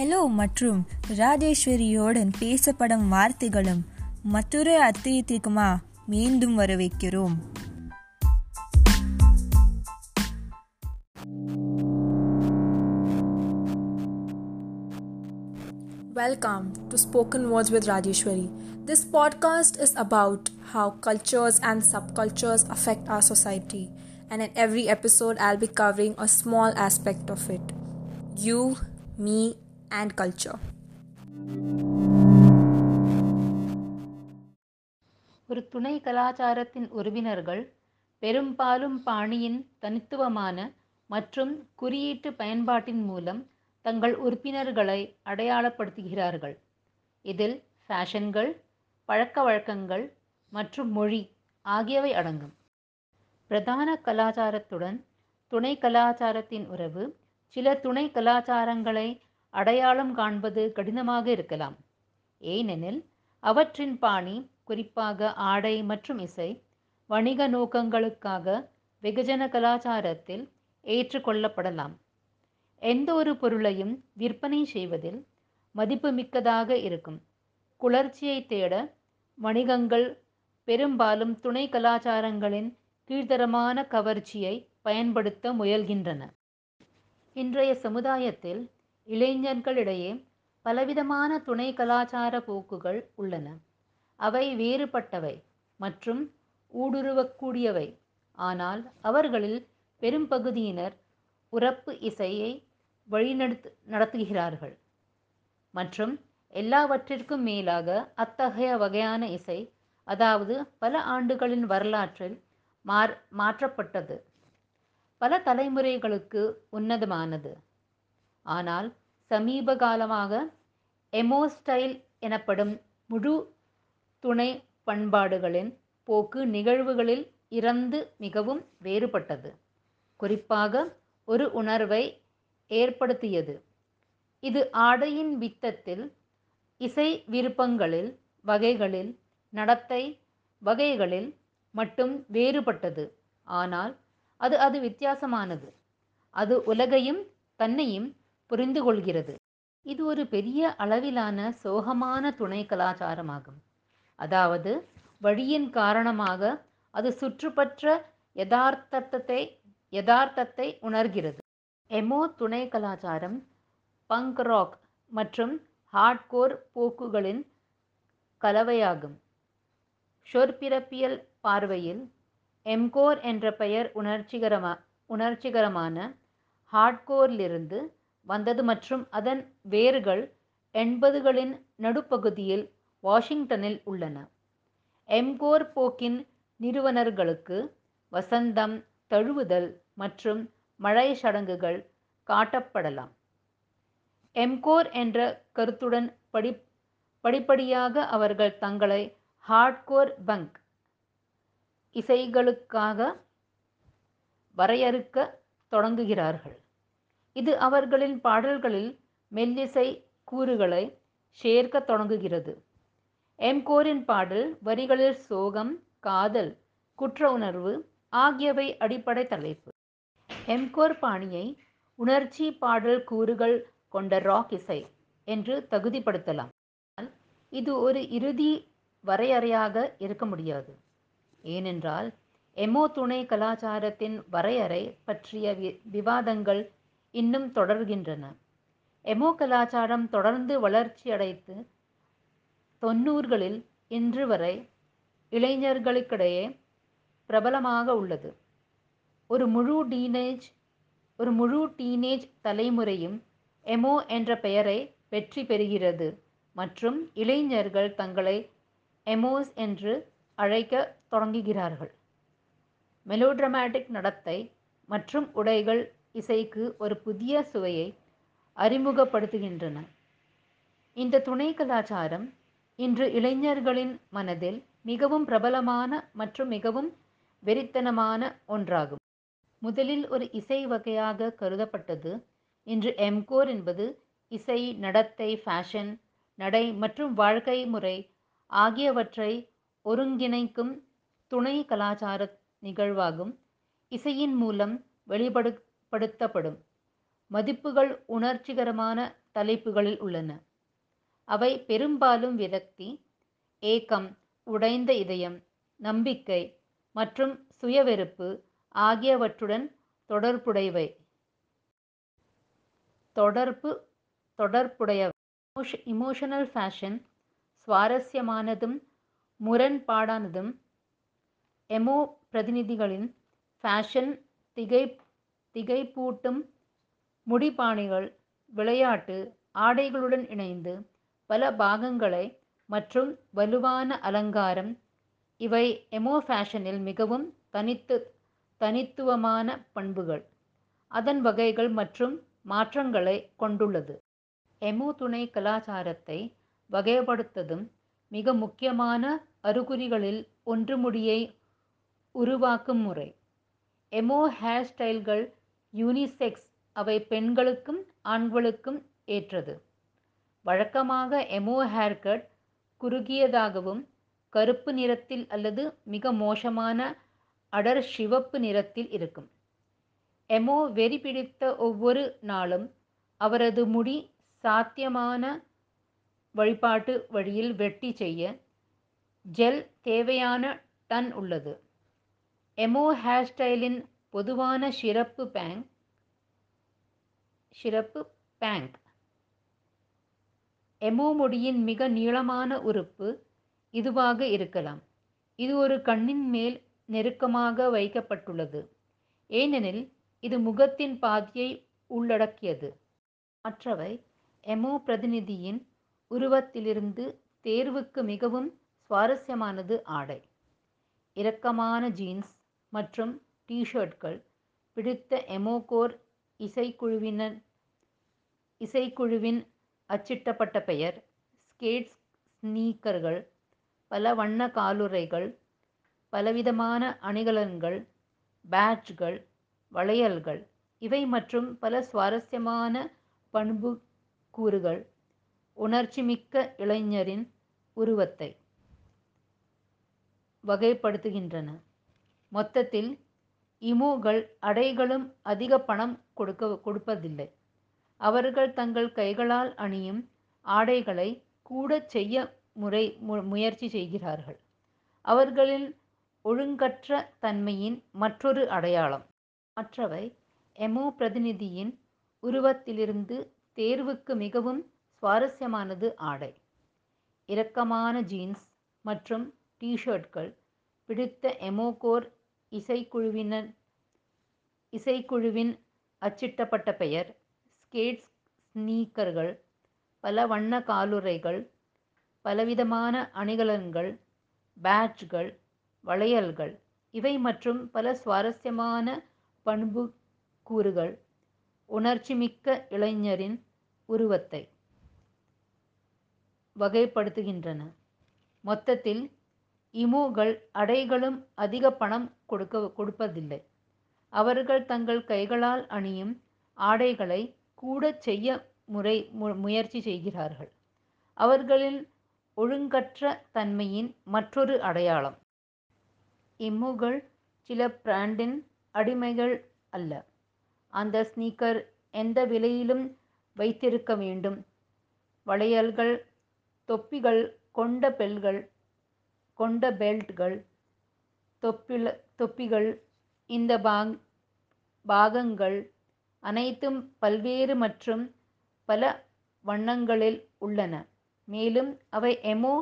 Hello மற்றும் ராஜேஸ்வரியோடன் பேசப்படும் வார்த்தைகளும் மற்றொரு அத்தியத்திற்குமா மீண்டும் வரவேற்கிறோம் Welcome to Spoken Words with Rajeshwari. This podcast is about how cultures and subcultures affect our society, and in every episode, I'll be covering a small aspect of it you, me, and culture. ஒரு துணை கலாச்சாரத்தின் உறவினர்கள் பெரும்பாலும் பாணியின் தனித்துவமான மற்றும் குறியீட்டு பயன்பாட்டின் மூலம் தங்கள் உறுப்பினர்களை அடையாளப்படுத்துகிறார்கள் இதில் ஃபேஷன்கள் பழக்க வழக்கங்கள் மற்றும் மொழி ஆகியவை அடங்கும் பிரதான கலாச்சாரத்துடன் துணை கலாச்சாரத்தின் உறவு சில துணை கலாச்சாரங்களை அடையாளம் காண்பது கடினமாக இருக்கலாம். ஏனெனில் அவற்றின் பாணி குறிப்பாக ஆடை மற்றும் இசை வணிக நோக்கங்களுக்காக வெகுஜன கலாச்சாரத்தில் ஏற்றுக்கொள்ளப்படலாம். எந்த ஒரு பொருளையும் விற்பனை செய்வதில் மதிப்புமிக்கதாக இருக்கும். குளர்ச்சியை தேட வணிகங்கள் பெரும்பாலும் துணை கலாச்சாரங்களின் கீழ்த்தரமான கவர்ச்சியை பயன்படுத்த முயல்கின்றன. இன்றைய சமுதாயத்தில் இளைஞர்களிடையே பலவிதமான துணை கலாச்சார போக்குகள் உள்ளன. அவை வேறுபட்டவை மற்றும் ஊடுருவக்கூடியவை. ஆனால் அவர்களில் பெரும்பகுதியினர் உரப்பு இசையை வழிநடத்து நடத்துகிறார்கள். மற்றும் எல்லாவற்றிற்கும் மேலாக அத்தகைய வகையான இசை அதாவது பல ஆண்டுகளின் வரலாற்றில் மாற் மாற்றப்பட்டது. பல தலைமுறைகளுக்கு உன்னதமானது. ஆனால் சமீப காலமாக எமோ ஸ்டைல் எனப்படும் முழு துணை பண்பாடுகளின் போக்கு நிகழ்வுகளில் இறந்து மிகவும் வேறுபட்டது. குறிப்பாக ஒரு உணர்வை ஏற்படுத்தியது. இது ஆடையின் வித்தத்தில் இசை விருப்பங்களில் வகைகளில் நடத்தை வகைகளில் மட்டும் வேறுபட்டது. ஆனால் அது அது வித்தியாசமானது. அது உலகையும் தன்னையும் புரிந்து கொள்கிறது இது ஒரு பெரிய அளவிலான சோகமான துணை கலாச்சாரமாகும். அதாவது வழியின் காரணமாக அது சுற்றுப்பற்ற யதார்த்தத்தை யதார்த்தத்தை உணர்கிறது. எமோ துணை கலாச்சாரம் பங்க் ராக் மற்றும் ஹார்ட்கோர் போக்குகளின் கலவையாகும். சொற்பிறப்பியல் பார்வையில் எம்கோர் என்ற பெயர் உணர்ச்சிகரமா உணர்ச்சிகரமான ஹார்ட்கோரிலிருந்து வந்தது மற்றும் அதன் வேர்கள் எண்பதுகளின் நடுப்பகுதியில் வாஷிங்டனில் உள்ளன. எம்கோர் போக்கின் நிறுவனர்களுக்கு வசந்தம் தழுவுதல் மற்றும் மழை சடங்குகள் காட்டப்படலாம். எம்கோர் என்ற கருத்துடன் படி படிப்படியாக அவர்கள் தங்களை ஹார்ட்கோர் பங்க் இசைகளுக்காக வரையறுக்க தொடங்குகிறார்கள். இது அவர்களின் பாடல்களில் மெல்லிசை கூறுகளை சேர்க்க தொடங்குகிறது. எம்கோரின் பாடல் வரிகளில் சோகம் காதல் குற்ற உணர்வு ஆகியவை அடிப்படை தலைப்பு. எம்கோர் பாணியை உணர்ச்சி பாடல் கூறுகள் கொண்ட ராக் இசை என்று தகுதிப்படுத்தலாம். இது ஒரு இறுதி வரையறையாக இருக்க முடியாது. ஏனென்றால் எமோ துணை கலாச்சாரத்தின் வரையறை பற்றிய வி விவாதங்கள் இன்னும் தொடர்கின்றன. எமோ கலாச்சாரம் தொடர்ந்து வளர்ச்சியடைத்து தொன்னூறுகளில் இன்று வரை இளைஞர்களுக்கிடையே பிரபலமாக உள்ளது. ஒரு முழு டீனேஜ் ஒரு முழு டீனேஜ் தலைமுறையும் எமோ என்ற பெயரை வெற்றி பெறுகிறது மற்றும் இளைஞர்கள் தங்களை எமோஸ் என்று அழைக்க தொடங்குகிறார்கள். மெலோட்ரமாட்டிக் நடத்தை மற்றும் உடைகள் இசைக்கு ஒரு புதிய சுவையை அறிமுகப்படுத்துகின்றன. இந்த துணை கலாச்சாரம் இன்று இளைஞர்களின் மனதில் மிகவும் பிரபலமான மற்றும் மிகவும் வெறித்தனமான ஒன்றாகும். முதலில் ஒரு இசை வகையாக கருதப்பட்டது. இன்று எம்கோர் என்பது இசை நடத்தை ஃபேஷன் நடை மற்றும் வாழ்க்கை முறை ஆகியவற்றை ஒருங்கிணைக்கும் துணை கலாச்சார நிகழ்வாகும். இசையின் மூலம் வெளிப்படு படுத்தப்படும் மதிப்புகள் உணர்ச்சிகரமான தலைப்புகளில் உள்ளன. அவை பெரும்பாலும் விரக்தி ஏக்கம் உடைந்த இதயம் நம்பிக்கை மற்றும் சுயவெறுப்பு ஆகியவற்றுடன் தொடர்புடையவை. தொடர்பு தொடர்புடையவை. இமோஷனல் ஃபேஷன் சுவாரஸ்யமானதும் முரண்பாடானதும் எமோ பிரதிநிதிகளின் ஃபேஷன் திகை திகைப்பூட்டும் முடிபாணிகள் விளையாட்டு ஆடைகளுடன் இணைந்து பல பாகங்களை மற்றும் வலுவான அலங்காரம். இவை எமோ ஃபேஷனில் மிகவும் தனித்து தனித்துவமான பண்புகள். அதன் வகைகள் மற்றும் மாற்றங்களை கொண்டுள்ளது. எமோ துணை கலாச்சாரத்தை வகைப்படுத்ததும் மிக முக்கியமான அறிகுறிகளில் ஒன்று முடியை உருவாக்கும் முறை. எமோ ஹேர் ஸ்டைல்கள் யூனிசெக்ஸ் அவை பெண்களுக்கும் ஆண்களுக்கும் ஏற்றது. வழக்கமாக எமோ ஹேர்கட் குறுகியதாகவும் கருப்பு நிறத்தில் அல்லது மிக மோசமான அடர் சிவப்பு நிறத்தில் இருக்கும். எமோ வெறி பிடித்த ஒவ்வொரு நாளும் அவரது முடி சாத்தியமான வழிபாட்டு வழியில் வெட்டி செய்ய ஜெல் தேவையான டன் உள்ளது. எமோ ஹேர் ஸ்டைலின் பொதுவான சிறப்பு பேங்க் சிறப்பு பேங்க் எமோ முடியின் மிக நீளமான உறுப்பு இதுவாக இருக்கலாம். இது ஒரு கண்ணின் மேல் நெருக்கமாக வைக்கப்பட்டுள்ளது. ஏனெனில் இது முகத்தின் பாதியை உள்ளடக்கியது. மற்றவை எமோ பிரதிநிதியின் உருவத்திலிருந்து தேர்வுக்கு மிகவும் சுவாரஸ்யமானது ஆடை. இறக்கமான ஜீன்ஸ் மற்றும் டிஷர்ட்கள் பிடித்த எமோகோர் இசைக்குழுவினர் இசைக்குழுவின் அச்சிட்டப்பட்ட பெயர் ஸ்கேட்ஸ் ஸ்னீக்கர்கள் பல வண்ண காலுறைகள் பலவிதமான அணிகலன்கள் பேட்ஜ்கள் வளையல்கள் இவை மற்றும் பல சுவாரஸ்யமான பண்பு கூறுகள் உணர்ச்சிமிக்க இளைஞரின் உருவத்தை வகைப்படுத்துகின்றன. மொத்தத்தில் இமோகள் அடைகளும் அதிக பணம் கொடுக்க கொடுப்பதில்லை. அவர்கள் தங்கள் கைகளால் அணியும் ஆடைகளை கூட செய்ய முறை முயற்சி செய்கிறார்கள். அவர்களின் ஒழுங்கற்ற தன்மையின் மற்றொரு அடையாளம். மற்றவை எமோ பிரதிநிதியின் உருவத்திலிருந்து தேர்வுக்கு மிகவும் சுவாரஸ்யமானது ஆடை. இரக்கமான ஜீன்ஸ் மற்றும் டிஷர்ட்கள் பிடித்த எமோகோர் இசைக்குழுவினர் இசைக்குழுவின் அச்சிட்டப்பட்ட பெயர் ஸ்கேட்ஸ் ஸ்னீக்கர்கள் பல வண்ண காலுறைகள் பலவிதமான அணிகலன்கள் பேட்ஜ்கள் வளையல்கள். இவை மற்றும் பல சுவாரஸ்யமான பண்பு கூறுகள் உணர்ச்சிமிக்க இளைஞரின் உருவத்தை வகைப்படுத்துகின்றன. மொத்தத்தில் இமோகள் அடைகளும் அதிக பணம் கொடுக்க கொடுப்பதில்லை. அவர்கள் தங்கள் கைகளால் அணியும் ஆடைகளை கூட செய்ய முறை முயற்சி செய்கிறார்கள். அவர்களின் ஒழுங்கற்ற தன்மையின் மற்றொரு அடையாளம். இம்முகள் சில பிராண்டின் அடிமைகள் அல்ல. அந்த ஸ்னீக்கர் எந்த விலையிலும் வைத்திருக்க வேண்டும். வளையல்கள் தொப்பிகள் கொண்ட பெல்கள் கொண்ட பெல்ட்கள் தொப்பில தொப்பிகள் இந்த பாங் பாகங்கள் அனைத்தும் பல்வேறு மற்றும் பல வண்ணங்களில் உள்ளன. மேலும் அவை எமோ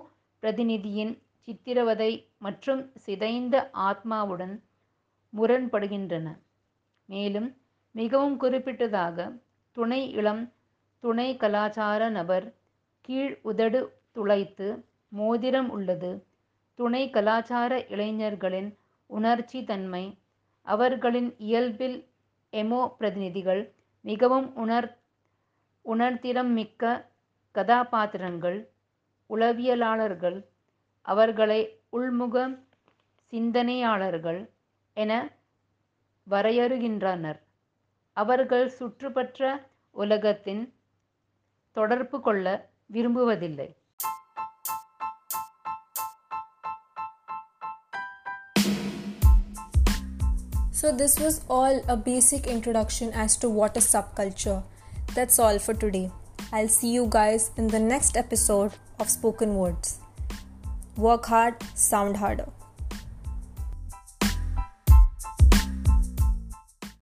பிரதிநிதியின் சித்திரவதை மற்றும் சிதைந்த ஆத்மாவுடன் முரண்படுகின்றன. மேலும் மிகவும் குறிப்பிட்டதாக துணை இளம் துணை கலாச்சார நபர் கீழ் உதடு துளைத்து மோதிரம் உள்ளது. துணை கலாச்சார இளைஞர்களின் உணர்ச்சி தன்மை அவர்களின் இயல்பில் எமோ பிரதிநிதிகள் மிகவும் உணர் உணர்திறம் மிக்க கதாபாத்திரங்கள் உளவியலாளர்கள் அவர்களை உள்முக சிந்தனையாளர்கள் என வரையறுகின்றனர். அவர்கள் சுற்றுப்பற்ற உலகத்தின் தொடர்பு கொள்ள விரும்புவதில்லை. So, this was all a basic introduction as to what is subculture. That's all for today. I'll see you guys in the next episode of Spoken Words. Work hard, sound harder.